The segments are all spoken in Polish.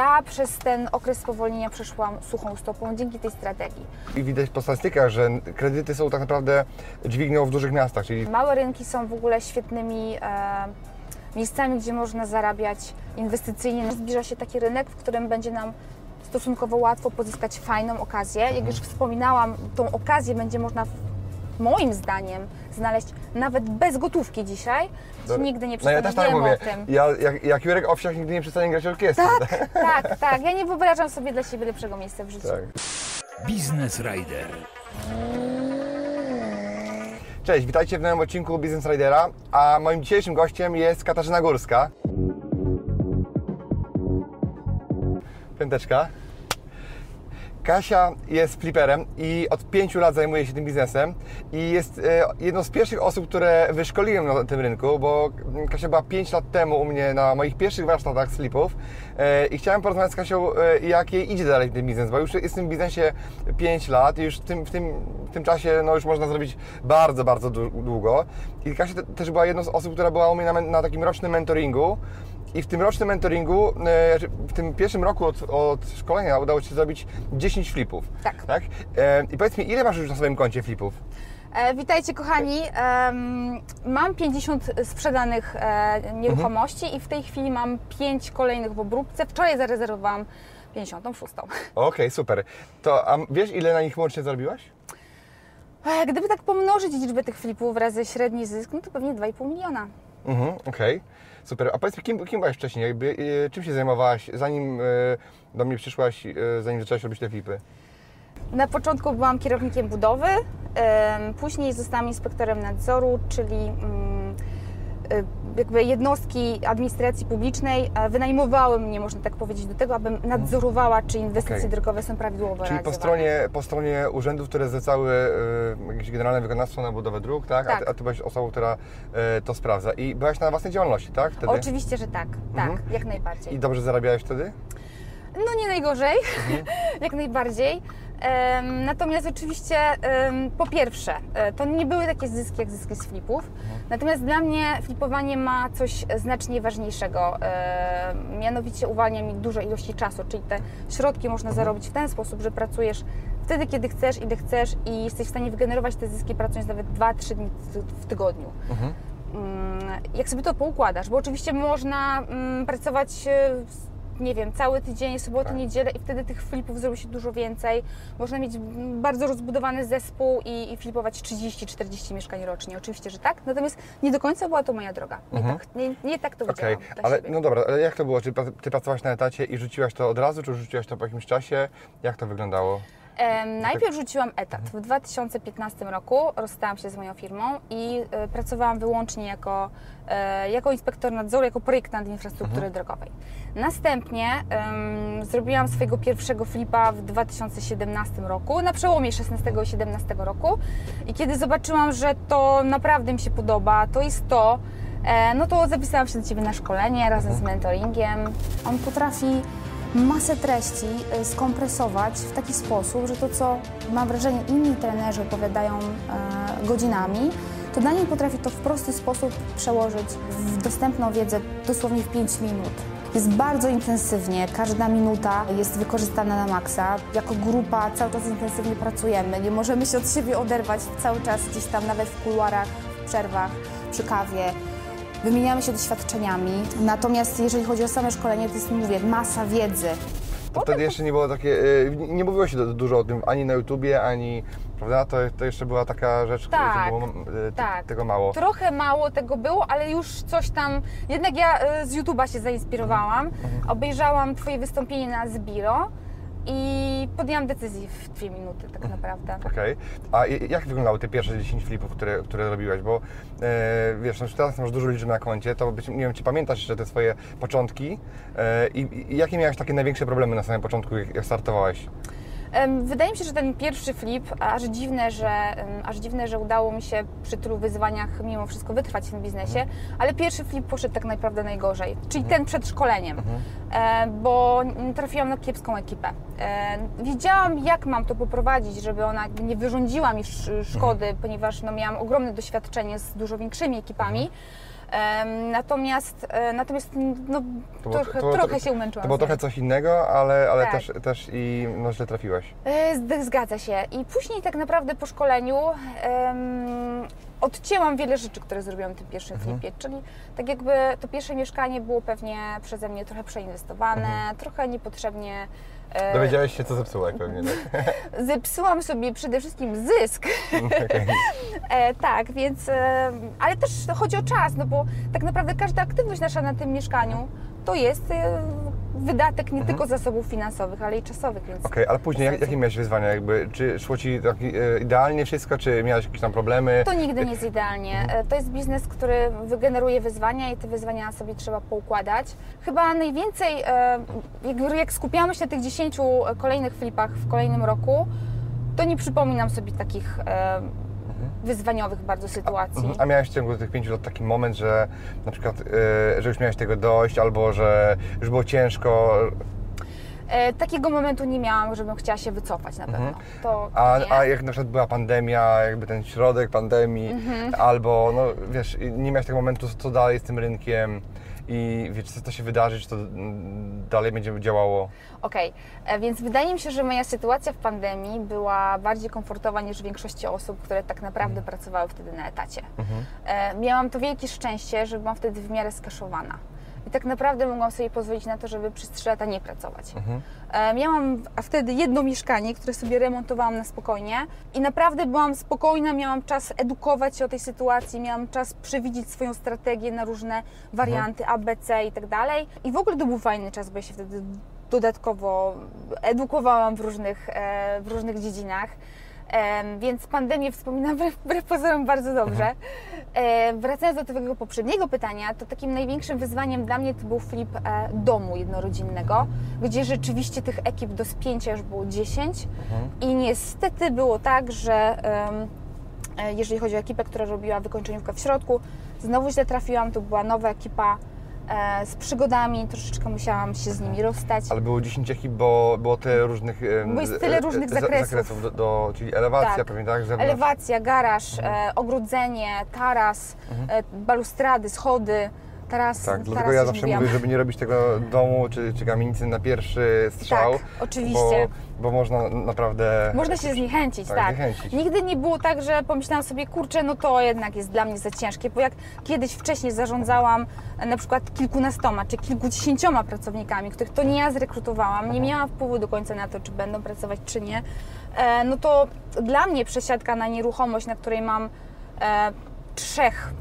Ja przez ten okres spowolnienia przeszłam suchą stopą dzięki tej strategii. I widać po statystykach, że kredyty są tak naprawdę dźwignią w dużych miastach, czyli Małe rynki są w ogóle świetnymi e, miejscami, gdzie można zarabiać inwestycyjnie. Zbliża się taki rynek, w którym będzie nam stosunkowo łatwo pozyskać fajną okazję. Jak już wspominałam, tą okazję będzie można moim zdaniem znaleźć nawet bez gotówki dzisiaj. Nigdy nie No ja też tak przestanę mówię. Ja, jak, jak Jurek Owsiak nigdy nie przestanie grać orkiestry. Tak, tak, tak. Ja nie wyobrażam sobie dla siebie lepszego miejsca w życiu. Tak. Business Rider. Cześć, witajcie w nowym odcinku Business Ridera, a moim dzisiejszym gościem jest Katarzyna Górska. Piąteczka. Kasia jest fliperem i od pięciu lat zajmuje się tym biznesem i jest e, jedną z pierwszych osób, które wyszkoliłem na tym rynku, bo Kasia była 5 lat temu u mnie na moich pierwszych warsztatach slipów e, i chciałem porozmawiać z Kasią, e, jak jej idzie dalej ten biznes, bo już jest w tym biznesie 5 lat i już w tym, w tym, w tym czasie no, już można zrobić bardzo, bardzo dłu- długo. I Kasia te, też była jedną z osób, która była u mnie na, na takim rocznym mentoringu i w tym rocznym mentoringu, e, w tym pierwszym roku od, od szkolenia udało Ci się zrobić 10 flipów. Tak. tak? E, I powiedz mi, ile masz już na swoim koncie flipów? E, Witajcie kochani. Mam 50 sprzedanych e, nieruchomości i w tej chwili mam 5 kolejnych w obróbce. Wczoraj zarezerwowałam 56. Okej, super. To a wiesz, ile na nich łącznie zarobiłaś? E, Gdyby tak pomnożyć liczbę tych flipów razy średni zysk, no to pewnie 2,5 miliona. Mhm, okej. Super. A powiedz mi, kim, kim byłaś wcześniej? Jakby, e, czym się zajmowałaś, zanim e, do mnie przyszłaś, e, zanim zaczęłaś robić te flipy? Na początku byłam kierownikiem budowy, później zostałam inspektorem nadzoru, czyli mm, y, jakby jednostki administracji publicznej wynajmowały mnie, można tak powiedzieć, do tego, abym nadzorowała, czy inwestycje Okej. drogowe są prawidłowo Czyli po stronie, po stronie urzędów, które zlecały e, jakieś generalne wykonawstwo na budowę dróg, tak? A, Tak. ty, a ty byłaś osobą, która e, to sprawdza. I byłaś na własnej działalności, tak? Wtedy? Oczywiście, że tak, tak, Mhm. jak najbardziej. I dobrze zarabiałeś wtedy? No nie najgorzej, Mhm. jak najbardziej. Natomiast oczywiście, po pierwsze, e, to nie były takie zyski jak zyski z flipów. Mhm. Natomiast dla mnie flipowanie ma coś znacznie ważniejszego. E, mianowicie uwalnia mi duże ilości czasu, czyli te środki można Mhm. zarobić w ten sposób, że pracujesz wtedy, kiedy chcesz, ile chcesz i jesteś w stanie wygenerować te zyski pracując nawet 2-3 dni w tygodniu. Mhm. Mm, jak sobie to poukładasz, bo oczywiście można mm, pracować, e, nie wiem, cały tydzień, sobotę, Tak. niedzielę i wtedy tych flipów zrobi się dużo więcej. Można mieć bardzo rozbudowany zespół i, i flipować 30-40 mieszkań rocznie. Oczywiście, że tak, natomiast nie do końca była to moja droga. Nie, Mhm. tak, nie, nie tak to widziałam dla ale siebie. no dobra, ale jak to było? Czy ty pracowałaś na etacie i rzuciłaś to od razu, czy rzuciłaś to po jakimś czasie? Jak to wyglądało? Em, najpierw rzuciłam etat. W 2015 roku rozstałam się z moją firmą i e, pracowałam wyłącznie jako, e, jako inspektor nadzoru, jako projektant infrastruktury drogowej. Następnie em, zrobiłam swojego pierwszego flipa w 2017 roku, na przełomie 16 i 17 roku. I kiedy zobaczyłam, że to naprawdę mi się podoba, to jest to, e, no to zapisałam się do Ciebie na szkolenie razem z mentoringiem. On potrafi masę treści y, skompresować w taki sposób, że to, co mam wrażenie inni trenerzy opowiadają e, godzinami, to Daniel potrafi to w prosty sposób przełożyć w dostępną wiedzę dosłownie w 5 minut. Jest bardzo intensywnie, każda minuta jest wykorzystana na maksa. Jako grupa cały czas intensywnie pracujemy, nie możemy się od siebie oderwać cały czas gdzieś tam, nawet w kuluarach, w przerwach, przy kawie. Wymieniamy się doświadczeniami, natomiast jeżeli chodzi o same szkolenie, to jest, mówię, masa wiedzy. To wtedy jeszcze nie było takie, y, nie mówiło się du- dużo o tym ani na YouTubie, ani, prawda? To, to jeszcze była taka rzecz, Tak, było y, tak. tego mało. Trochę mało tego było, ale już coś tam. Jednak ja e, z YouTube'a się zainspirowałam. Mhm. Obejrzałam Twoje wystąpienie na Zbiro. I podjęłam decyzję w dwie minuty tak naprawdę. Okej. A i- jak wyglądały te pierwsze 10 flipów, które, które robiłaś? Bo e, wiesz, no, teraz masz dużo liczb na koncie, to być, nie wiem, czy pamiętasz jeszcze te swoje początki e, i, i jakie miałeś takie największe problemy na samym początku, jak, jak startowałeś? Wydaje mi się, że ten pierwszy flip, aż dziwne, że, aż dziwne, że udało mi się przy tylu wyzwaniach mimo wszystko wytrwać w tym biznesie, ale pierwszy flip poszedł tak naprawdę najgorzej, czyli ten przed szkoleniem, e, bo trafiłam na kiepską ekipę. E, Wiedziałam, jak mam to poprowadzić, żeby ona nie wyrządziła mi sz- szkody, ponieważ no, miałam ogromne doświadczenie z dużo większymi ekipami. Natomiast, e, natomiast no, To trochę, to było- trochę się umęczyłam. To było trochę coś innego, ale, ale Tak. też, też i no, źle trafiłaś. E, Zgadza się. I później tak naprawdę po szkoleniu em, odcięłam wiele rzeczy, które zrobiłam w tym pierwszym flipie. Czyli tak jakby to pierwsze mieszkanie było pewnie przeze mnie trochę przeinwestowane, trochę niepotrzebnie. E, Dowiedziałeś się, co zepsułaś pewnie, tak? Zepsułam sobie przede wszystkim zysk. Okej. E, tak, więc. E, ale też chodzi o czas, no bo tak naprawdę każda aktywność nasza na tym mieszkaniu to jest e, wydatek nie tylko zasobów finansowych, ale i czasowych. Więc Okej, ale później jak, jakie miałeś wyzwania? Jakby, czy szło Ci tak, idealnie wszystko, czy miałeś jakieś tam problemy? To nigdy nie jest idealnie. E, To jest biznes, który wygeneruje wyzwania i te wyzwania sobie trzeba poukładać. Chyba najwięcej, e, jak, jak skupiamy się na tych 10 kolejnych flipach w kolejnym roku, to nie przypominam sobie takich wyzwaniowych bardzo sytuacji. Mhm. A miałeś w ciągu tych pięciu lat taki moment, że na przykład, e, że już miałeś tego dość, albo że już było ciężko, E, Takiego momentu nie miałam, żebym chciała się wycofać na pewno. To Mhm. a, a jak na przykład była pandemia, jakby ten środek pandemii, Mhm. albo no wiesz, nie miałeś tego momentu, co dalej z tym rynkiem i wiesz, co to się wydarzy, czy to mm, dalej będzie działało. Okej, e, więc wydaje mi się, że moja sytuacja w pandemii była bardziej komfortowa niż większości osób, które tak naprawdę pracowały wtedy na etacie. E, Miałam to wielkie szczęście, że byłam wtedy w miarę skaszowana. I tak naprawdę mogłam sobie pozwolić na to, żeby przez 3 lata nie pracować. E, Miałam wtedy jedno mieszkanie, które sobie remontowałam na spokojnie i naprawdę byłam spokojna, miałam czas edukować się o tej sytuacji, miałam czas przewidzieć swoją strategię na różne warianty A, B, C i tak dalej. I w ogóle to był fajny czas, bo ja się wtedy dodatkowo edukowałam w różnych, e, w różnych dziedzinach. Więc pandemię wspominam wbrew, pozorom bardzo dobrze. E, Wracając do tego poprzedniego pytania, to takim największym wyzwaniem dla mnie to był flip e, domu jednorodzinnego, gdzie rzeczywiście tych ekip do spięcia już było 10 i niestety było tak, że e, jeżeli chodzi o ekipę, która robiła wykończeniówkę w środku, znowu źle trafiłam, to była nowa ekipa z przygodami, troszeczkę musiałam się z nimi rozstać. Ale było 10 ekip, bo było tyle różnych, Bo jest tyle e, różnych za- zakresów. do, do, czyli elewacja, Tak. pewnie tak, zewnątrz. Elewacja, garaż, e, ogrodzenie, taras, e, balustrady, schody, taras. Tak, dlatego taras ja zawsze mówiłam. mówię, żeby nie robić tego domu czy, czy kamienicy na pierwszy strzał. Tak, oczywiście. Bo, bo można naprawdę... Można się zniechęcić, Tak, tak. zniechęcić. Nigdy nie było tak, że pomyślałam sobie, kurczę, no to jednak jest dla mnie za ciężkie, bo jak kiedyś wcześniej zarządzałam e, na przykład kilkunastoma czy kilkudziesięcioma pracownikami, których to nie ja zrekrutowałam, nie miałam wpływu do końca na to, czy będą pracować, czy nie, e, no to dla mnie przesiadka na nieruchomość, na której mam e, trzech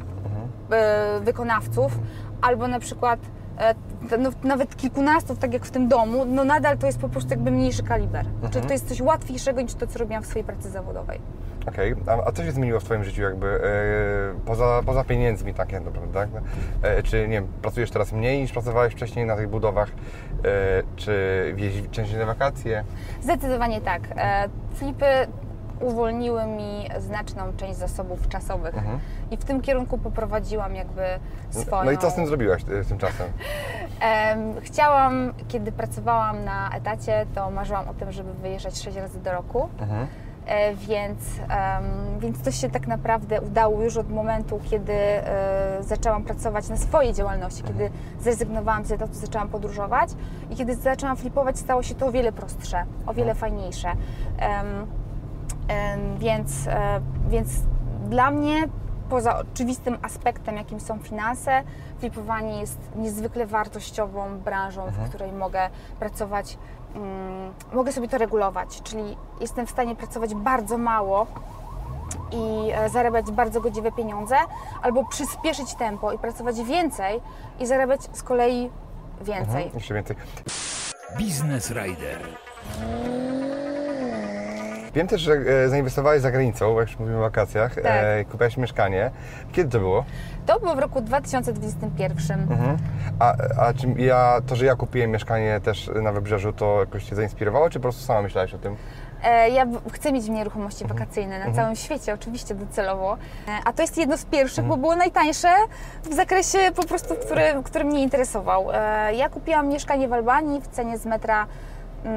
wykonawców, albo na przykład e, no, nawet kilkunastu, tak jak w tym domu, no nadal to jest po prostu jakby mniejszy kaliber. Czy to jest coś łatwiejszego niż to, co robiłam w swojej pracy zawodowej. Okej, a, a co się zmieniło w Twoim życiu jakby e, poza, poza pieniędzmi takie naprawdę, tak? E, czy nie wiem, pracujesz teraz mniej niż pracowałeś wcześniej na tych budowach? E, czy wjeździ częściej na wakacje? Zdecydowanie tak. E, Flipy uwolniły mi znaczną część zasobów czasowych i w tym kierunku poprowadziłam jakby swoją... No i co z tym zrobiłaś e, tym czasem? Em, Chciałam, kiedy pracowałam na etacie, to marzyłam o tym, żeby wyjeżdżać 6 razy do roku. Mhm. E, Więc, więc to się tak naprawdę udało już od momentu, kiedy e, zaczęłam pracować na swojej działalności, kiedy zrezygnowałam z etatu, zaczęłam podróżować i kiedy zaczęłam flipować, stało się to o wiele prostsze, o wiele fajniejsze. Więc, e, więc dla mnie, poza oczywistym aspektem, jakim są finanse, flipowanie jest niezwykle wartościową branżą, w której mogę pracować, mm, mogę sobie to regulować, czyli jestem w stanie pracować bardzo mało i e, zarabiać bardzo godziwe pieniądze, albo przyspieszyć tempo i pracować więcej i zarabiać z kolei więcej. Mhm, jeszcze więcej. Biznes Rider. Wiem też, że e, zainwestowałeś za granicą, bo jak już mówimy o wakacjach, Tak. e, kupiłaś mieszkanie. Kiedy to było? To było w roku 2021. Mhm. A, a czy ja, to, że ja kupiłem mieszkanie też na Wybrzeżu, to jakoś Cię zainspirowało, czy po prostu sama myślałaś o tym? E, Ja chcę mieć nieruchomości Mhm. wakacyjne na całym świecie, oczywiście docelowo. A to jest jedno z pierwszych, Mhm. bo było najtańsze w zakresie po prostu, który, który mnie interesował. Ja kupiłam mieszkanie w Albanii w cenie z metra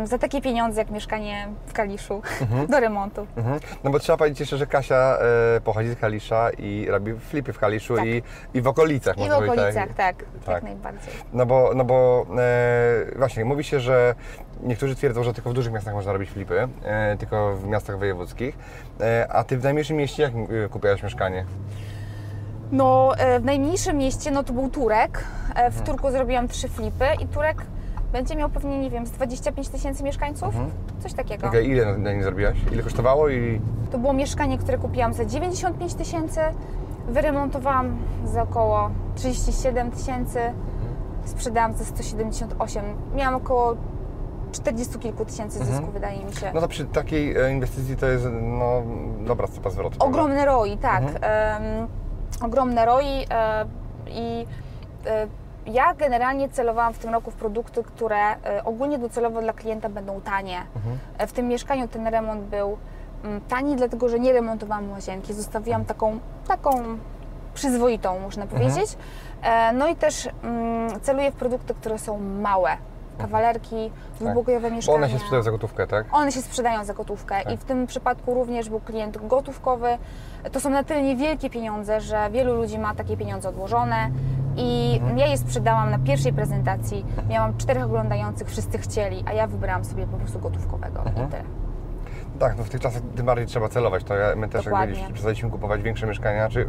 za takie pieniądze jak mieszkanie w Kaliszu do remontu. Mhm. No bo trzeba powiedzieć jeszcze, że Kasia e, pochodzi z Kalisza i robi flipy w Kaliszu Tak. i, i w okolicach. I w powiedzieć, okolicach, tak, Tak. jak najbardziej. No bo, no bo e, właśnie, mówi się, że niektórzy twierdzą, że tylko w dużych miastach można robić flipy, e, tylko w miastach wojewódzkich. E, a Ty w najmniejszym mieście jak e, kupiłaś mieszkanie? No, e, w najmniejszym mieście no to był Turek. E, Mhm. W Turku zrobiłam trzy flipy i Turek będzie miał pewnie, nie wiem, z 25 tysięcy mieszkańców? Coś takiego. Mhm. Okej, ile na, na nim zrobiłaś? Ile kosztowało i... To było mieszkanie, które kupiłam za 95 tysięcy, wyremontowałam za około 37 tysięcy, sprzedałam za 178. Miałam około 40 kilku tysięcy zysku, wydaje mi się. No to przy takiej e, inwestycji to jest no, dobra stopa zwrotu. Ogromne ROI, tak. Em, ogromne ROI e, i e, ja generalnie celowałam w tym roku w produkty, które e, ogólnie docelowo dla klienta będą tanie. E, W tym mieszkaniu ten remont był mm, tani, dlatego że nie remontowałam łazienki. Zostawiłam taką, taką przyzwoitą, można powiedzieć. E, No i też mm, celuję w produkty, które są małe. Kawalerki, dwupokojowe Bo mieszkania. one się sprzedają za gotówkę, tak? One się sprzedają za gotówkę i w tym przypadku również był klient gotówkowy. To są na tyle niewielkie pieniądze, że wielu ludzi ma takie pieniądze odłożone i ja je sprzedałam na pierwszej prezentacji. Miałam czterech oglądających, wszyscy chcieli, a ja wybrałam sobie po prostu gotówkowego i tyle. Tak, no w tych czasach tym bardziej trzeba celować. To ja, my też Dokładnie. jak przestaliśmy kupować większe mieszkania, czy e,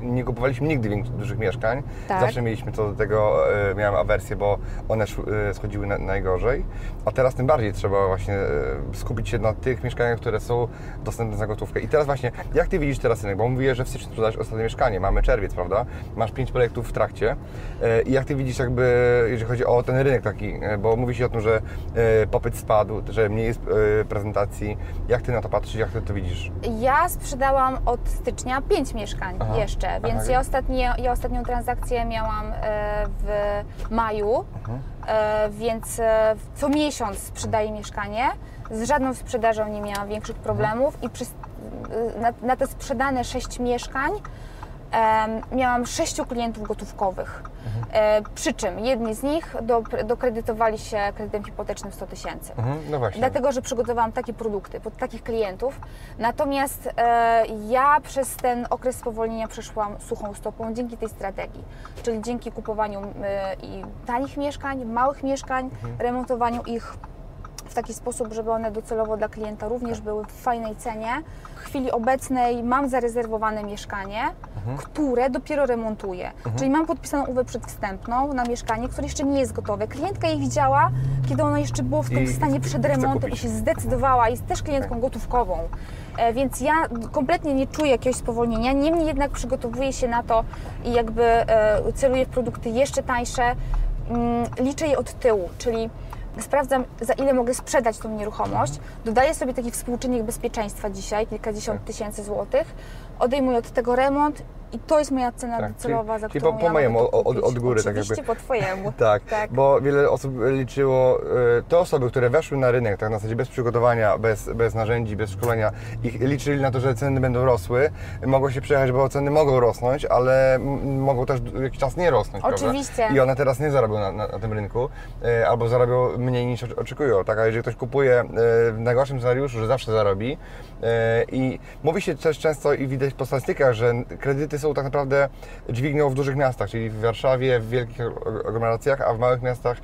nie kupowaliśmy nigdy większych, dużych mieszkań. Tak. Zawsze mieliśmy co do tego, e, miałem awersję, bo one e, schodziły na, najgorzej. A teraz tym bardziej trzeba właśnie e, skupić się na tych mieszkaniach, które są dostępne za gotówkę. I teraz właśnie, jak Ty widzisz teraz rynek? Bo mówiłeś, że w styczniu sprzedałeś ostatnie mieszkanie, mamy czerwiec, prawda? Masz pięć projektów w trakcie. E, I jak Ty widzisz jakby, jeżeli chodzi o ten rynek taki, e, bo mówi się o tym, że e, popyt spadł, że mniej jest prezentacji. Jak Ty na to patrzysz, jak Ty to widzisz? Ja sprzedałam od stycznia pięć mieszkań Aha. jeszcze, więc ja, ostatnie, ja ostatnią transakcję miałam e, w maju, e, więc e, co miesiąc sprzedaję mieszkanie. Z żadną sprzedażą nie miałam większych problemów i przy, na, na te sprzedane sześć mieszkań em, miałam sześciu klientów gotówkowych. E, przy czym jedni z nich do, dokredytowali się kredytem hipotecznym 100 tysięcy. Mhm, no właśnie. Dlatego, że przygotowałam takie produkty pod takich klientów. Natomiast e, ja przez ten okres spowolnienia przeszłam suchą stopą dzięki tej strategii. Czyli dzięki kupowaniu e, i tanich mieszkań, małych mieszkań, remontowaniu ich w taki sposób, żeby one docelowo dla klienta również były w fajnej cenie. W chwili obecnej mam zarezerwowane mieszkanie, które dopiero remontuję. Czyli mam podpisaną umowę przedwstępną na mieszkanie, które jeszcze nie jest gotowe. Klientka je widziała, kiedy ono jeszcze było w tym I stanie przed remontem i się zdecydowała. Jest też klientką gotówkową. E, Więc ja kompletnie nie czuję jakiegoś spowolnienia, niemniej jednak przygotowuję się na to i jakby e, celuję w produkty jeszcze tańsze. Mm, Liczę je od tyłu, czyli sprawdzam za ile mogę sprzedać tą nieruchomość, dodaję sobie taki współczynnik bezpieczeństwa dzisiaj, kilkadziesiąt Tak. tysięcy złotych, odejmuję od tego remont i to jest moja cena Tak, docelowa, za czyli którą po- po ja mojemu, od- od góry, tak Oczywiście jakby. po twojemu. Tak, tak. bo wiele osób liczyło, e, te osoby, które weszły na rynek tak na zasadzie bez przygotowania, bez, bez narzędzi, bez szkolenia, ich liczyli na to, że ceny będą rosły, mogło się przejechać, bo ceny mogą rosnąć, ale mogą też jakiś czas nie rosnąć, Oczywiście. prawda? I one teraz nie zarobią na, na, na tym rynku, e, albo zarobią mniej niż oczekują, tak? A jeżeli ktoś kupuje e, w najgorszym scenariuszu, że zawsze zarobi i mówi się też często i widać po statystykach, że kredyty są tak naprawdę dźwignią w dużych miastach, czyli w Warszawie, w wielkich ag- aglomeracjach, a w małych miastach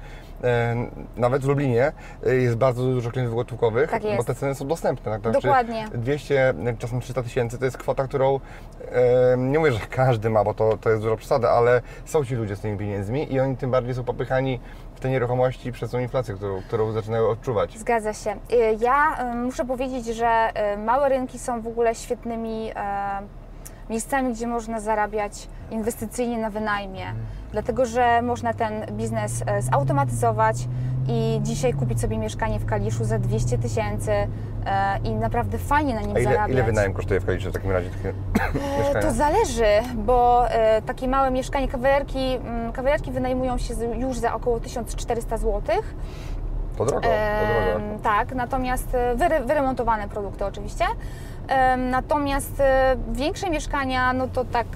e, nawet w Lublinie e, jest bardzo dużo klientów gotówkowych, Tak bo te ceny są dostępne. Tak? Znaczy Dokładnie. 200, czasem 300 tysięcy to jest kwota, którą e, nie mówię, że każdy ma, bo to, to jest duża przesada, ale są ci ludzie z tymi pieniędzmi i oni tym bardziej są popychani w te nieruchomości przez tą inflację, którą, którą zaczynają odczuwać. Zgadza się. Y, Ja y, muszę powiedzieć, że y, małe rynki są w ogóle świetnymi, miejscami, gdzie można zarabiać inwestycyjnie na wynajmie, dlatego że można ten biznes zautomatyzować i dzisiaj kupić sobie mieszkanie w Kaliszu za 200 tysięcy e, i naprawdę fajnie na nim A ile, zarabiać. ile wynajem kosztuje w Kaliszu w takim razie takie E? To zależy, bo e, takie małe mieszkanie, kawalerki, mm, kawalerki wynajmują się już za około 1400 zł. To drogo, to drogo. Tak, natomiast wyre, wyremontowane produkty oczywiście. Natomiast większe mieszkania, no to tak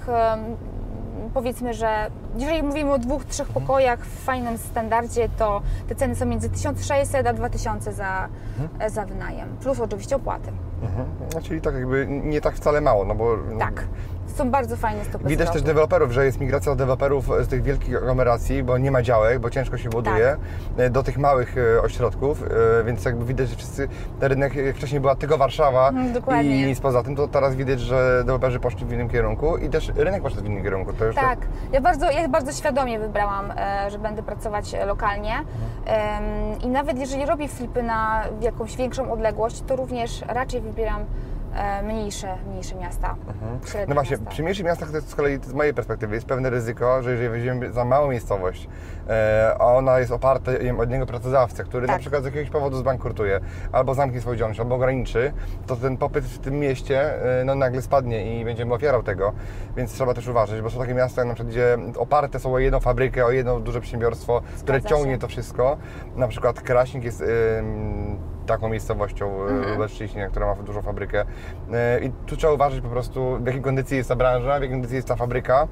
powiedzmy, że jeżeli mówimy o dwóch, trzech Mhm. pokojach w fajnym standardzie, to te ceny są między 1600 a 2000 za, Mhm. za wynajem, plus oczywiście opłaty. Mhm. No, czyli tak jakby nie tak wcale mało, no bo Tak, są bardzo fajne stopy Widać też deweloperów, że jest migracja deweloperów z tych wielkich aglomeracji, bo nie ma działek, bo ciężko się buduje, Tak. e, do tych małych e, ośrodków, e, więc jakby widać, że wszyscy, ten rynek, wcześniej była tylko Warszawa Mhm, dokładnie. i nic poza tym, to teraz widać, że deweloperzy poszli w innym kierunku i też rynek poszedł w innym kierunku. Już Tak, ja bardzo, ja bardzo świadomie wybrałam, że będę pracować lokalnie Em, i nawet jeżeli robię flipy na jakąś większą odległość, to również raczej wybieram mniejsze, mniejsze miasta, średnie No właśnie, miasta. przy mniejszych miastach to jest z kolei z mojej perspektywy jest pewne ryzyko, że jeżeli weźmiemy za małą miejscowość, e, a ona jest oparta od niego pracodawcę, który na Tak. przykład z jakiegoś powodu zbankrutuje, albo zamknie swoją działalność, albo ograniczy, to ten popyt w tym mieście e, no, nagle spadnie i będziemy ofiarą tego, więc trzeba też uważać, bo są takie miasta, na przykład, gdzie oparte są o jedną fabrykę, o jedno duże przedsiębiorstwo, które Zgadza ciągnie się. to wszystko. Na przykład Kraśnik jest ym, taką miejscowością Mhm. mhm. Szczecinie, która ma dużą fabrykę. E, I tu trzeba uważać po prostu, w jakiej kondycji jest ta branża, w jakiej kondycji jest ta fabryka.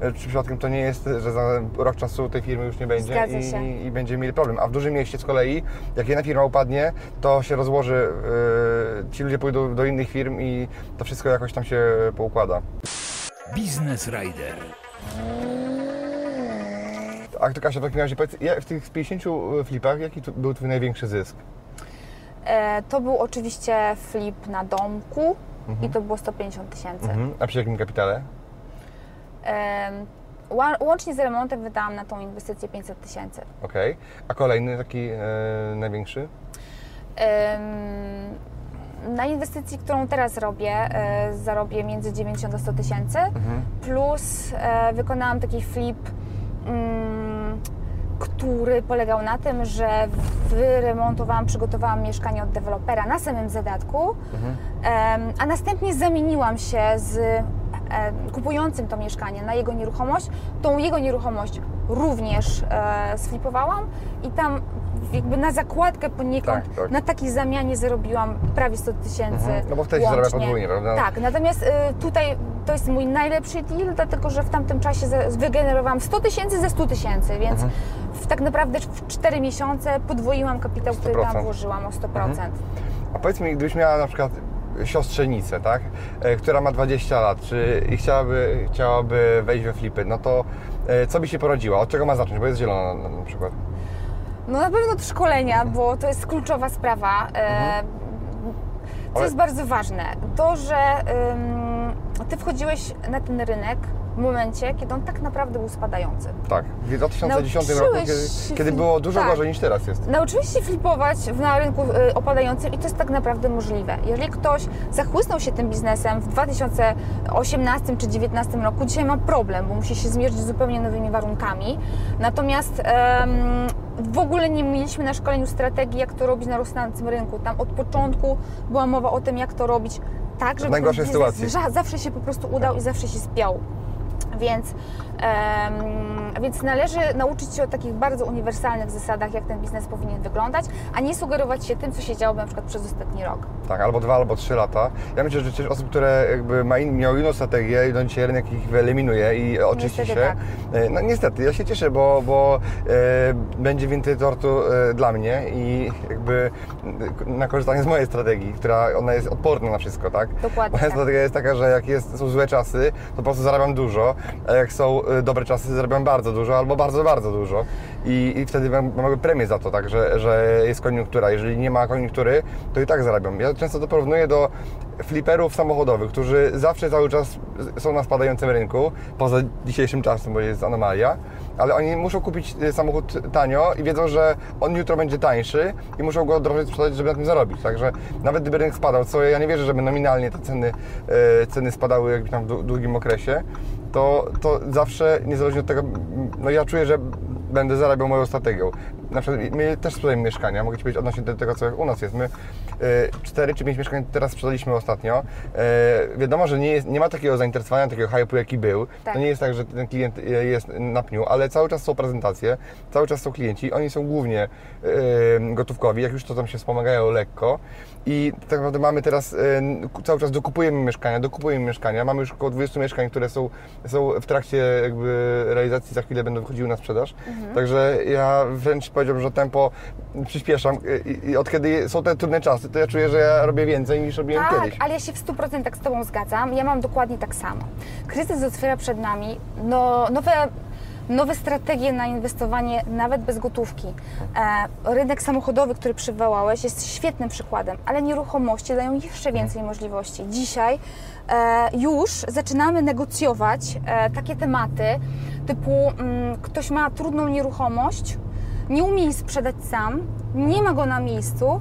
E, Czy przypadkiem to nie jest, że za rok czasu tej firmy już nie będzie i, i, będziemy mieli problem. A w dużym mieście z kolei, jak jedna firma upadnie, to się rozłoży, e, ci ludzie pójdą do innych firm i to wszystko jakoś tam się poukłada. Biznes Rider. A to Kasia, w takim razie powiedz, w tych 50 flipach, jaki tu był Twój największy zysk? E, to był oczywiście flip na domku i to było 150 tysięcy. Mhm. A przy jakim kapitale? Łącznie z remontem wydałam na tą inwestycję 500 tysięcy. Okej. A kolejny taki e, największy? Em, Na inwestycji, którą teraz robię, e, zarobię między 90 a 100 tysięcy, plus e, wykonałam taki flip, mm, który polegał na tym, że wyremontowałam, przygotowałam mieszkanie od dewelopera na samym zadatku, em, a następnie zamieniłam się z kupującym to mieszkanie na jego nieruchomość. Tą jego nieruchomość również e, sflipowałam i tam jakby na zakładkę poniekąd, Tak, tak. na takiej zamianie zarobiłam prawie 100 tysięcy Mhm. No bo wtedy się zarabia łącznie. podwójnie, prawda? Tak, natomiast y, tutaj to jest mój najlepszy deal, dlatego że w tamtym czasie za- wygenerowałam 100 tysięcy ze 100 tysięcy, więc Mhm. w, tak naprawdę w 4 miesiące podwoiłam kapitał, który 100%. tam włożyłam o 100%. A powiedz mi, gdybyś miała na przykład siostrzenicę, tak, e, która ma 20 lat, czy i chciałaby, chciałaby wejść we flipy, no to e, co by się porodziła? Od czego ma zacząć? Bo jest zielona na, na przykład. No na pewno szkolenia, bo to jest kluczowa sprawa. E, Co Ale- jest bardzo ważne, to, że ym, Ty wchodziłeś na ten rynek w momencie, kiedy on tak naprawdę był spadający. Tak, w 2010 roku, kiedy, kiedy było dużo tak. gorzej niż teraz jest. Nauczyłeś się flipować na rynku y, opadającym i to jest tak naprawdę możliwe. Jeżeli ktoś zachłysnął się tym biznesem w 2018 czy 2019 roku, dzisiaj ma problem, bo musi się zmierzyć z zupełnie nowymi warunkami. Natomiast em, w ogóle nie mieliśmy na szkoleniu strategii, jak to robić na rosnącym rynku. Tam od początku była mowa o tym, jak to robić tak, żeby najgorszej sytuacji. zawsze się po prostu udał i zawsze się spiął. Więc, em, więc należy nauczyć się o takich bardzo uniwersalnych zasadach, jak ten biznes powinien wyglądać, a nie sugerować się tym, co się działo na przykład przez ostatni rok. Tak, albo dwa, albo trzy lata. Ja myślę, że też osób, które jakby ma in, miały inną strategię, no dzisiaj rynek ich wyeliminuje i oczyści Niestety się. tak. E, No niestety, ja się cieszę, bo, bo e, będzie więcej tortu e, dla mnie i jakby e, na korzystanie z mojej strategii, która ona jest odporna na wszystko, tak? Dokładnie Moja tak. strategia jest taka, że jak jest, są złe czasy, to po prostu zarabiam dużo, jak są y, dobre czasy, zarabiam bardzo dużo albo bardzo, bardzo dużo. I, i wtedy mam, mam premię za to, tak, że, że jest koniunktura. Jeżeli nie ma koniunktury, to i tak zarabiam. Ja często to porównuję do fliperów samochodowych, którzy zawsze cały czas są na spadającym rynku, poza dzisiejszym czasem, bo jest anomalia, ale oni muszą kupić y, samochód tanio i wiedzą, że on jutro będzie tańszy i muszą go drożej sprzedać, żeby na tym zarobić. Także nawet gdyby rynek spadał, co ja nie wierzę, żeby nominalnie te ceny, y, ceny spadały jakby tam w dłu- długim okresie, to, to zawsze, niezależnie od tego, no ja czuję, że będę zarabiał moją strategią. Na przykład my też sprzedajemy mieszkania, mogę Ci powiedzieć odnośnie do tego, co u nas jest. My y, 4 czy 5 mieszkań teraz sprzedaliśmy ostatnio. Y, wiadomo, że nie, jest, nie ma takiego zainteresowania, takiego hype'u, jaki był. Tak. To nie jest tak, że ten klient y, jest na pniu, ale cały czas są prezentacje, cały czas są klienci. Oni są głównie y, gotówkowi, jak już to tam się wspomagają lekko. I tak naprawdę mamy teraz, y, cały czas dokupujemy mieszkania, dokupujemy mieszkania. Mamy już około 20 mieszkań, które są, są w trakcie jakby realizacji, za chwilę będą wychodziły na sprzedaż. Także ja wręcz powiedziałbym, że tempo przyspieszam i, i od kiedy są te trudne czasy, to ja czuję, że ja robię więcej niż robiłem Tak, kiedyś. ale ja się w 100% z Tobą zgadzam. Ja mam dokładnie tak samo. Kryzys otwiera przed nami no, nowe, nowe strategie na inwestowanie nawet bez gotówki. E, rynek samochodowy, który przywołałeś, jest świetnym przykładem, ale nieruchomości dają jeszcze więcej możliwości. Dzisiaj e, już zaczynamy negocjować e, takie tematy typu mm, ktoś ma trudną nieruchomość, nie umie jej sprzedać sam, nie ma go na miejscu,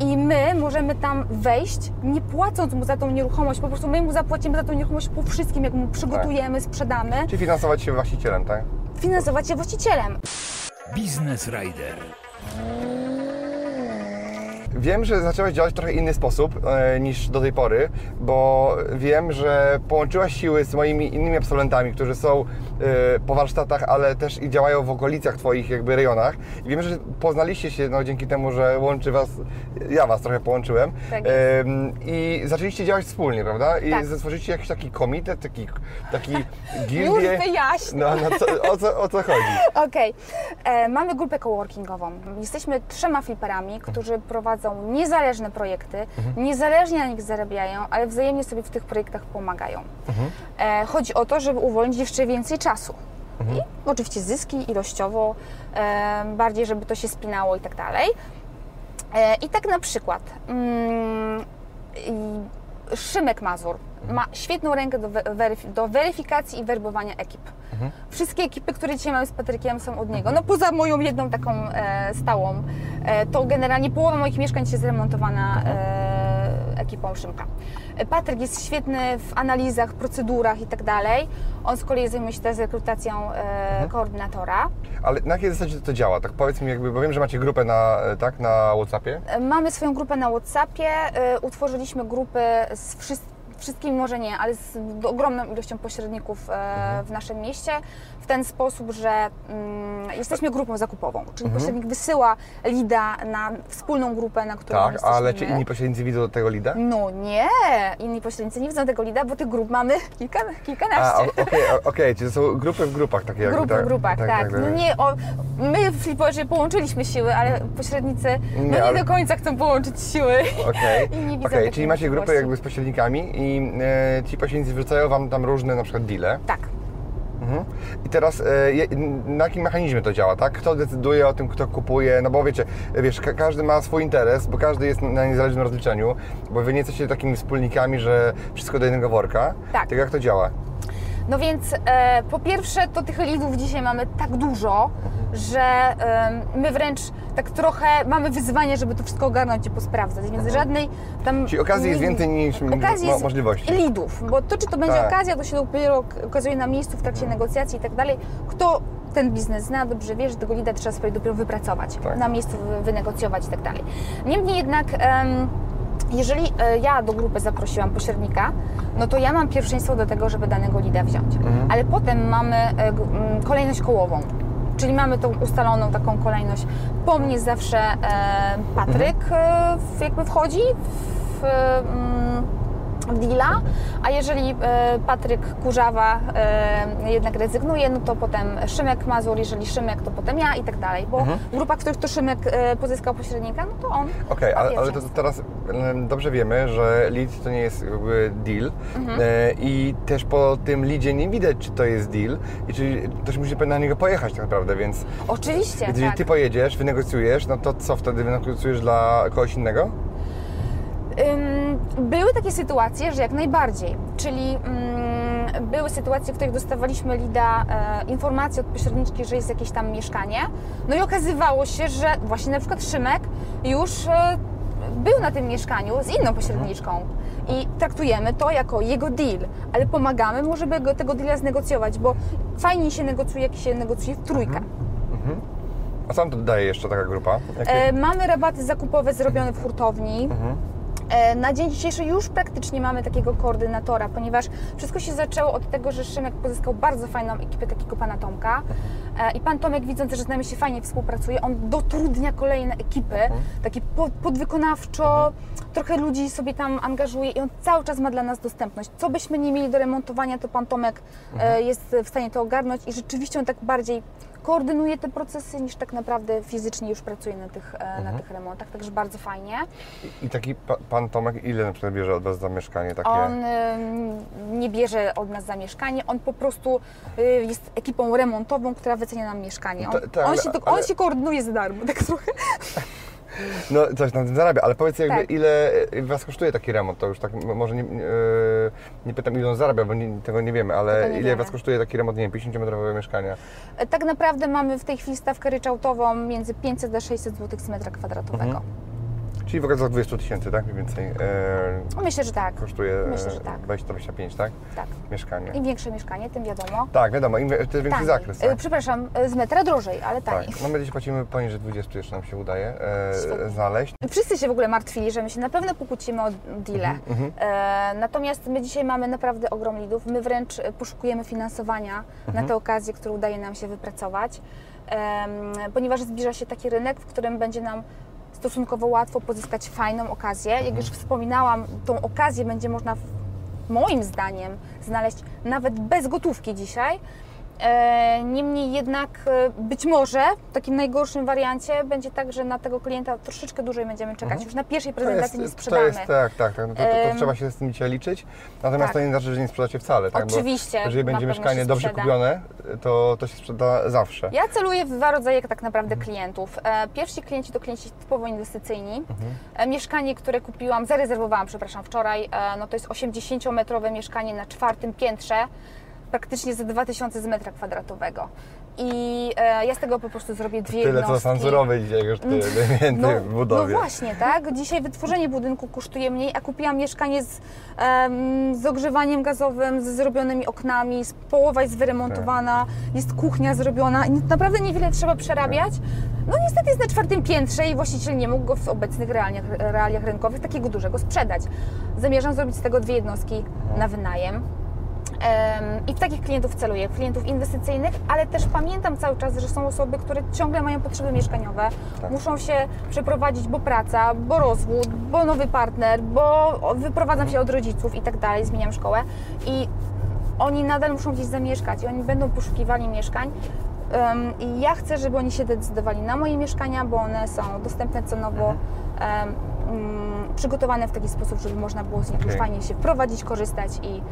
i my możemy tam wejść, nie płacąc mu za tą nieruchomość, po prostu my mu zapłacimy za tą nieruchomość po wszystkim, jak mu przygotujemy, sprzedamy, Czy finansować się właścicielem, tak? finansować się właścicielem. Biznes Rider. Wiem, że zaczęłaś działać w trochę inny sposób e, niż do tej pory, bo wiem, że połączyłaś siły z moimi innymi absolwentami, którzy są e, po warsztatach, ale też i działają w okolicach Twoich jakby rejonach. I wiem, że poznaliście się no, dzięki temu, że łączy Was, ja Was trochę połączyłem. Tak. Em, I zaczęliście działać wspólnie, prawda? I Tak. stworzyliście jakiś taki komitet, taki, taki Już gildię. wyjaśnię. No, no co, o, co, o co chodzi? Okej, E, mamy grupę coworkingową. Jesteśmy trzema fliperami, którzy prowadzą niezależne projekty, niezależnie na nich zarabiają, ale wzajemnie sobie w tych projektach pomagają. E, chodzi o to, żeby uwolnić jeszcze więcej czasu. I oczywiście zyski ilościowo, e, bardziej, żeby to się spinało i tak dalej. E, I tak na przykład mm, Szymek Mazur ma świetną rękę do, we- weryfi- do weryfikacji i werbowania ekip. Wszystkie ekipy, które dzisiaj mamy z Patrykiem są od niego. No poza moją jedną taką e, stałą, e, to generalnie połowa moich mieszkań jest zremontowana e, ekipą Szymka. Patryk jest świetny w analizach, procedurach i tak dalej. On z kolei zajmuje się teraz rekrutacją e, koordynatora. Ale na jakiej zasadzie to działa? Tak powiedz mi jakby, bo wiem, że macie grupę na, e, tak, na Whatsappie. E, Mamy swoją grupę na WhatsAppie. Utworzyliśmy grupę z wszystkimi wszystkimi może nie, ale z ogromną ilością pośredników e, w naszym mieście w ten sposób, że mm, jesteśmy grupą zakupową, czyli pośrednik wysyła lida na wspólną grupę, na którą Tak, jesteśmy ale czy inni pośrednicy widzą tego lida? No nie, inni pośrednicy nie widzą tego lida, bo tych grup mamy kilka, kilkanaście. o- okej, o- okej, czyli to są grupy w grupach takie Grupy tak? w grupach, tak. No nie, o, my w Fliporze połączyliśmy siły, ale pośrednicy no Nie, nie ale- do końca chcą połączyć siły. Okej, I nie widzą okej, takiej czyli macie grupę możliwości. jakby z pośrednikami i e, ci pośrednicy wrzucają Wam tam różne na przykład deale. Tak. Mhm. I teraz e, na jakim mechanizmie to działa, tak? Kto decyduje o tym, kto kupuje? No bo wiecie, wiesz, ka- każdy ma swój interes, bo każdy jest na niezależnym rozliczeniu, bo Wy nie jesteście takimi wspólnikami, że wszystko do jednego worka. Tak. jak to działa? No więc e, po pierwsze, to tych lidów dzisiaj mamy tak dużo, że em, my wręcz tak trochę mamy wyzwanie, żeby to wszystko ogarnąć i posprawdzać, więc żadnej tam... Mhm. Czyli okazji jest więcej niż okazji mo- możliwości. lidów, bo to czy to będzie Tak. okazja, to się dopiero ok- okazuje na miejscu w trakcie negocjacji i tak dalej. Kto ten biznes zna, dobrze wie, że tego lida trzeba sobie dopiero wypracować, Tak. na miejscu wy- wynegocjować i tak dalej. Niemniej jednak... em, jeżeli e, ja do grupy zaprosiłam pośrednika, no to ja mam pierwszeństwo do tego, żeby danego lida wziąć. Mhm. Ale potem mamy e, kolejność kołową. Czyli mamy tą ustaloną taką kolejność. Po mnie zawsze e, Patryk Mhm. jakby wchodzi w, deala, a jeżeli e, Patryk Kurzawa e, jednak rezygnuje, no to potem Szymek Mazur, jeżeli Szymek, to potem ja i tak dalej, bo Mhm. w grupach, w których to Szymek e, pozyskał pośrednika, no to on Okej, ma ale, ale to teraz dobrze wiemy, że lead to nie jest jakby deal Mhm. i też po tym leadzie nie widać, czy to jest deal i czy ktoś musi na niego pojechać tak naprawdę, więc Oczywiście, jeżeli tak. ty pojedziesz, wynegocjujesz, no to co wtedy wynegocjujesz dla kogoś innego? Ym, Były takie sytuacje, że jak najbardziej, czyli ym, były sytuacje, w których dostawaliśmy lida e, informację od pośredniczki, że jest jakieś tam mieszkanie, no i okazywało się, że właśnie na przykład Szymek już e, był na tym mieszkaniu z inną pośredniczką i traktujemy to jako jego deal, ale pomagamy mu, żeby go, tego deala znegocjować, bo fajniej się negocjuje, jak się negocjuje w trójkę. A co nam to daje jeszcze taka grupa? Jakie... E, mamy rabaty zakupowe zrobione w hurtowni. Mhm. E, Na dzień dzisiejszy już praktycznie mamy takiego koordynatora, ponieważ wszystko się zaczęło od tego, że Szymek pozyskał bardzo fajną ekipę takiego pana Tomka. E, I pan Tomek, widząc, że z nami się fajnie współpracuje, on dotrudnia kolejne ekipy, takie po- podwykonawczo, trochę ludzi sobie tam angażuje i on cały czas ma dla nas dostępność. Co byśmy nie mieli do remontowania, to pan Tomek e, jest w stanie to ogarnąć i rzeczywiście on tak bardziej koordynuje te procesy niż tak naprawdę fizycznie już pracuje na tych, e, na tych remontach, także bardzo fajnie. I taki pa, pan Tomek ile na przykład bierze od Was za mieszkanie takie? On ym, nie bierze od nas za mieszkanie, on po prostu y, jest ekipą remontową, która wycenia nam mieszkanie. On, Ta- tak, on, ale- się, to, ale- on się koordynuje za darmo, tak trochę. No coś na tym zarabia, ale powiedz jakby Tak. ile Was kosztuje taki remont, to już tak może nie, nie, e, nie pytam ile on zarabia, bo nie, tego nie wiemy, ale nie ile wiemy. Was kosztuje taki remont, nie wiem, 50-metrowego mieszkania? E, Tak naprawdę mamy w tej chwili stawkę ryczałtową między 500 a 600 zł z metra kwadratowego. Mhm. Czyli w okolicach 20 tysięcy, tak? Mniej więcej e, Myślę, że tak. kosztuje Myślę, że tak. 20-25, tak? tak. Mieszkanie. Im większe mieszkanie, tym wiadomo. Tak, wiadomo, im, jest większy taniej. zakres, E, tak? Przepraszam, e, z metra drożej, ale Tak, taniej. no my dziś płacimy poniżej 20 jeszcze nam się udaje e, znaleźć. Wszyscy się w ogóle martwili, że my się na pewno pokłócimy o deale. Mhm, E, natomiast my dzisiaj mamy naprawdę ogrom lidów. My wręcz e, poszukujemy finansowania Mhm. na te okazje, które udaje nam się wypracować, ponieważ zbliża się taki rynek, w którym będzie nam stosunkowo łatwo pozyskać fajną okazję. Jak już wspominałam, tą okazję będzie można, moim zdaniem, znaleźć nawet bez gotówki dzisiaj. E, Niemniej jednak e, być może w takim najgorszym wariancie będzie tak, że na tego klienta troszeczkę dłużej będziemy czekać. Już na pierwszej Mhm. To prezentacji nie jest, to sprzedamy. jest, tak, tak, tak. No to, to, to trzeba się z tym dzisiaj liczyć. Natomiast tak. to nie znaczy, że nie sprzedacie wcale. Tak? Bo Oczywiście, jeżeli na będzie mieszkanie dobrze kupione, to, to się sprzeda zawsze. Ja celuję w dwa rodzaje tak naprawdę klientów. E, Pierwsi klienci to klienci typowo inwestycyjni. E, Mieszkanie, które kupiłam, zarezerwowałam, przepraszam, wczoraj, no to jest 80-metrowe mieszkanie na czwartym piętrze, praktycznie za 2000 z metra kwadratowego. I e, ja z tego po prostu zrobię dwie Tyle co jednostki. sansurowej dzisiaj już tyle więcej No, w budowie. no właśnie, tak? Dzisiaj wytworzenie budynku kosztuje mniej, a kupiłam mieszkanie z, em, z ogrzewaniem gazowym, z zrobionymi oknami, z, połowa jest wyremontowana, jest kuchnia zrobiona naprawdę niewiele trzeba przerabiać. No niestety jest na czwartym piętrze i właściciel nie mógł go w obecnych realiach, realiach rynkowych takiego dużego sprzedać. Zamierzam zrobić z tego dwie jednostki na wynajem. I w takich klientów celuję, klientów inwestycyjnych, ale też pamiętam cały czas, że są osoby, które ciągle mają potrzeby mieszkaniowe, Tak. muszą się przeprowadzić, bo praca, bo rozwód, bo nowy partner, bo wyprowadzam się od rodziców i tak dalej, zmieniam szkołę i oni nadal muszą gdzieś zamieszkać i oni będą poszukiwali mieszkań. I ja chcę, żeby oni się decydowali na moje mieszkania, bo one są dostępne cenowo, em, mm, przygotowane w taki sposób, żeby można było z nich już Okej. fajnie się wprowadzić, korzystać i,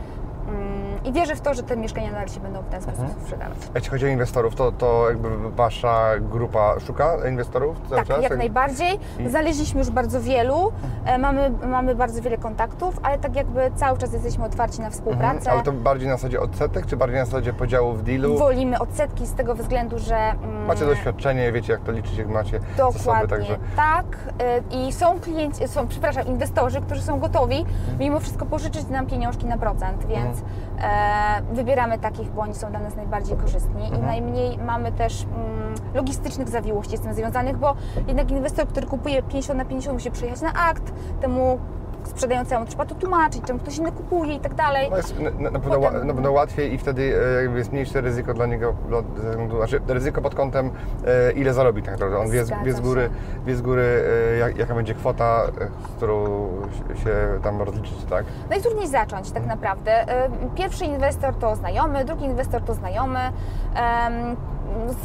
mm, i wierzę w to, że te mieszkania nadal się będą w ten sposób sprzedawać. A Jeśli chodzi o inwestorów, to, to jakby Wasza grupa szuka inwestorów cały Tak, czas? jak najbardziej. Znaleźliśmy już bardzo wielu, e, mamy, mamy bardzo wiele kontaktów, ale tak jakby cały czas jesteśmy otwarci na współpracę. Mhm. Ale to bardziej na zasadzie odsetek, czy bardziej na zasadzie podziału w dealu? Wolimy odsetki z tego względu, że mm, Macie doświadczenie, wiecie jak to liczyć, jak macie Dokładnie, zasoby, także... tak. Y, I są klienci, są, przepraszam, inwestorzy, którzy są gotowi mimo wszystko pożyczyć nam pieniążki na procent, więc e, wybieramy takich, bo oni są dla nas najbardziej korzystni i najmniej mamy też mm, logistycznych zawiłości z tym związanych, bo jednak inwestor, który kupuje 50 na 50 musi przyjechać na akt, temu sprzedającemu trzeba to tłumaczyć, czemu ktoś inny kupuje i tak dalej. No jest na, na, pewno, Potem- na pewno łatwiej i wtedy e, jakby jest mniejsze ryzyko dla niego, dla, znaczy ryzyko pod kątem e, ile zarobi tak naprawdę. On wie, wie z góry, wie z góry e, jak, jaka będzie kwota, z którą się- tam rozliczyć, tak? Najtrudniej zacząć tak naprawdę. Ym, Pierwszy inwestor to znajomy, drugi inwestor to znajomy.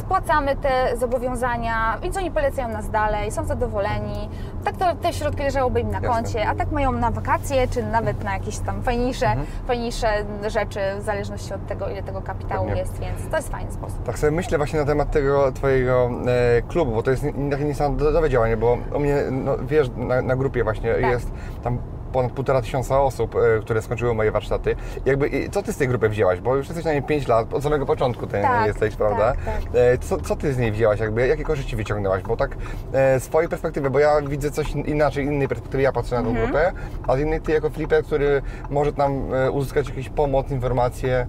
Spłacamy te zobowiązania, więc oni polecają nas dalej, są zadowoleni. Tak to te środki leżałoby im na Jasne. koncie, a tak mają na wakacje, czy nawet na jakieś tam fajniejsze, Mhm. fajniejsze rzeczy, w zależności od tego, ile tego kapitału Pewnie. jest, więc to jest fajny sposób. Tak sobie myślę właśnie na temat tego Twojego e, klubu, bo to jest takie niestandardowe działanie, bo u mnie, no, wiesz, na, na grupie właśnie Tak. jest tam ponad półtora tysiąca osób, e, które skończyły moje warsztaty. Jakby, co Ty z tej grupy wzięłaś? Bo już jesteś na niej 5 lat, od samego początku ty Tak, jesteś, prawda? tak, tak. Co, co Ty z niej wzięłaś? Jakby, jakie korzyści wyciągnęłaś? Bo tak e, z Twojej perspektywy, bo ja widzę coś inaczej, innej perspektywy, ja patrzę na tą Mhm. grupę, a z innej Ty jako flipper, który może tam uzyskać jakąś pomoc, informacje.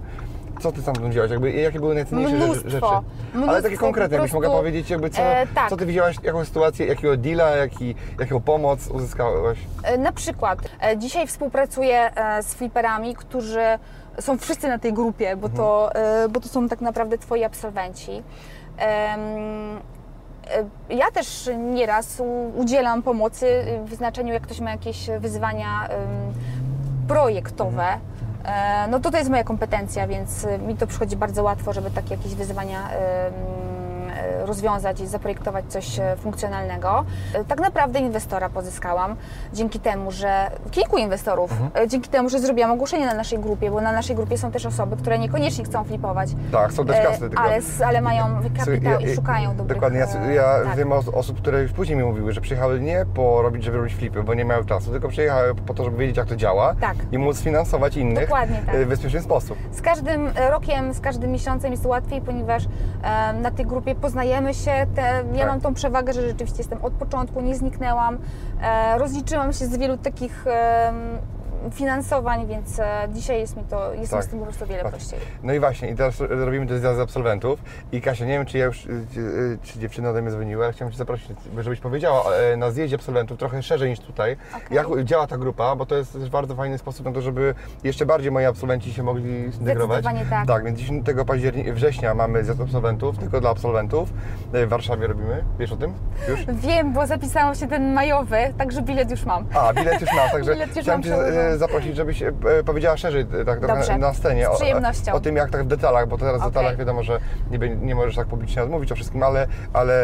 Co ty tam wziąłeś? Jakby, jakie były najcenniejsze rzeczy- Mnóstwo. rzeczy? Ale Mnóstwo, takie konkretne, jakbyś mogła powiedzieć, jakby co, e, tak. co ty wzięłaś, jaką sytuację, jakiego deala, jaki, jaką pomoc uzyskałaś? E, Na przykład e, dzisiaj współpracuję e, z fliperami, którzy są wszyscy na tej grupie, bo to, e, bo to są tak naprawdę twoi absolwenci. E, Ja też nieraz udzielam pomocy w znaczeniu, jak ktoś ma jakieś wyzwania projektowe. E, No to to jest moja kompetencja, więc e, mi to przychodzi bardzo łatwo, żeby takie jakieś wyzwania e, rozwiązać i zaprojektować coś e, funkcjonalnego. E, Tak naprawdę inwestora pozyskałam dzięki temu, że kilku inwestorów, e, dzięki temu, że zrobiłam ogłoszenie na naszej grupie, bo na naszej grupie są też osoby, które niekoniecznie chcą flipować, Tak, są też e, kasy, tylko... ale, ale mają kapitał i szukają dobrych Dokładnie, ja, e, ja tak. wiem o osób, które już później mi mówiły, że przyjechały nie po robić, żeby robić flipy, bo nie miały czasu, tylko przyjechały po to, żeby wiedzieć, jak to działa Tak. i móc finansować innych Dokładnie tak. e, w bezpieczny sposób. Z każdym rokiem, z każdym miesiącem jest łatwiej, ponieważ e, na tej grupie poznajemy się. Te, ja Tak. mam tą przewagę, że rzeczywiście jestem od początku, nie zniknęłam. E, rozliczyłam się z wielu takich finansowań, więc e, dzisiaj jest mi to, jest Tak. mi z tym po prostu wiele Tak. prościej. No i właśnie, i teraz robimy ten zjazd absolwentów i Kasia, nie wiem, czy ja już, y, y, czy dziewczyny ode mnie dzwoniły, ale chciałem Cię zaprosić, żebyś powiedziała e, na zjeździe absolwentów trochę szerzej niż tutaj, Okej. jak działa ta grupa, bo to jest też bardzo fajny sposób na to, żeby jeszcze bardziej moi absolwenci się mogli zintegrować. Tak. Tak, więc 10 października, września mamy zjazd absolwentów, tylko dla absolwentów. E, W Warszawie robimy, wiesz o tym? Już? Wiem, bo zapisałam się ten majowy, także bilet już mam. A, bilet już masz, także Bilet już chciałem mam Cię e. zaprosić, żebyś e, powiedziała szerzej e, tak, Dobrze. na, scenie o, o tym, jak tak w detalach, bo teraz w Okej. detalach wiadomo, że nie, bę- nie możesz tak publicznie odmówić o wszystkim, ale, ale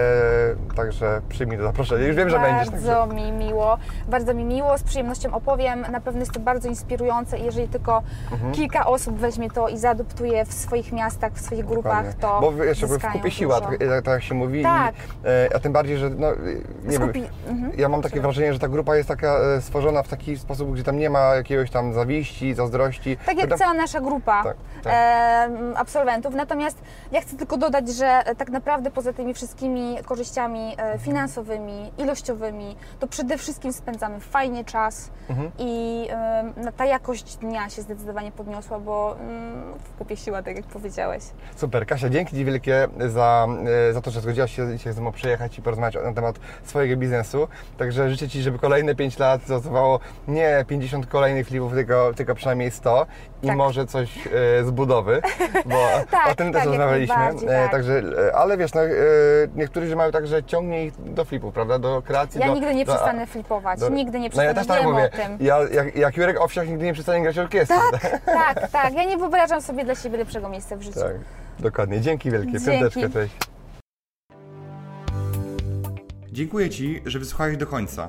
także przyjmij to zaproszenie. Już wiem, że będziesz. Także. Bardzo mi miło, bardzo mi miło, z przyjemnością opowiem. Na pewno jest to bardzo inspirujące i jeżeli tylko Mhm. kilka osób weźmie to i zaadoptuje w swoich miastach, w swoich grupach, Dokładnie. to Bo wiesz, jakby w kupie siła, tak, tak, tak jak się mówi. Tak. I, e, a tym bardziej, że no, e, nie wiem, Skupi- mhm. ja mam takie wrażenie, że ta grupa jest taka e, stworzona w taki sposób, gdzie tam nie ma jakiegoś tam zawiści, zazdrości. Tak jak cała nasza grupa Tak, tak. absolwentów. Natomiast ja chcę tylko dodać, że e, tak naprawdę poza tymi wszystkimi korzyściami e, finansowymi, ilościowymi, to przede wszystkim spędzamy fajnie czas Mhm. i em, ta jakość dnia się zdecydowanie podniosła, bo mm, w kupie siła, tak jak powiedziałeś. Super, Kasia, dzięki Ci wielkie za, e, za to, że zgodziłaś się dzisiaj ze mną przyjechać i porozmawiać na temat swojego biznesu. Także życzę Ci, żeby kolejne 5 lat zaowocowało nie 50 kolejnych flipów, tylko, tylko przynajmniej 100 i Tak. może coś e, z budowy, bo Tak, o tym też tak, jak rozmawialiśmy. E, tak. Także, e, ale wiesz, no, e, niektórzy mają tak, że ciągnie ich do flipów, prawda? Do kreacji. Ja do, nigdy nie do, przestanę flipować, do- nigdy nie No ja przestanę, też tak wiem mówię. o tym. Ja, jak, jak Jurek Owsiak nigdy nie przestanie grać orkiestry. Tak, tak, tak. Ja nie wyobrażam sobie dla siebie lepszego miejsca w życiu. tak. Dokładnie. Dzięki wielkie. Dzięki. Piąteczkę, cześć. Dziękuję Ci, że wysłuchałeś do końca.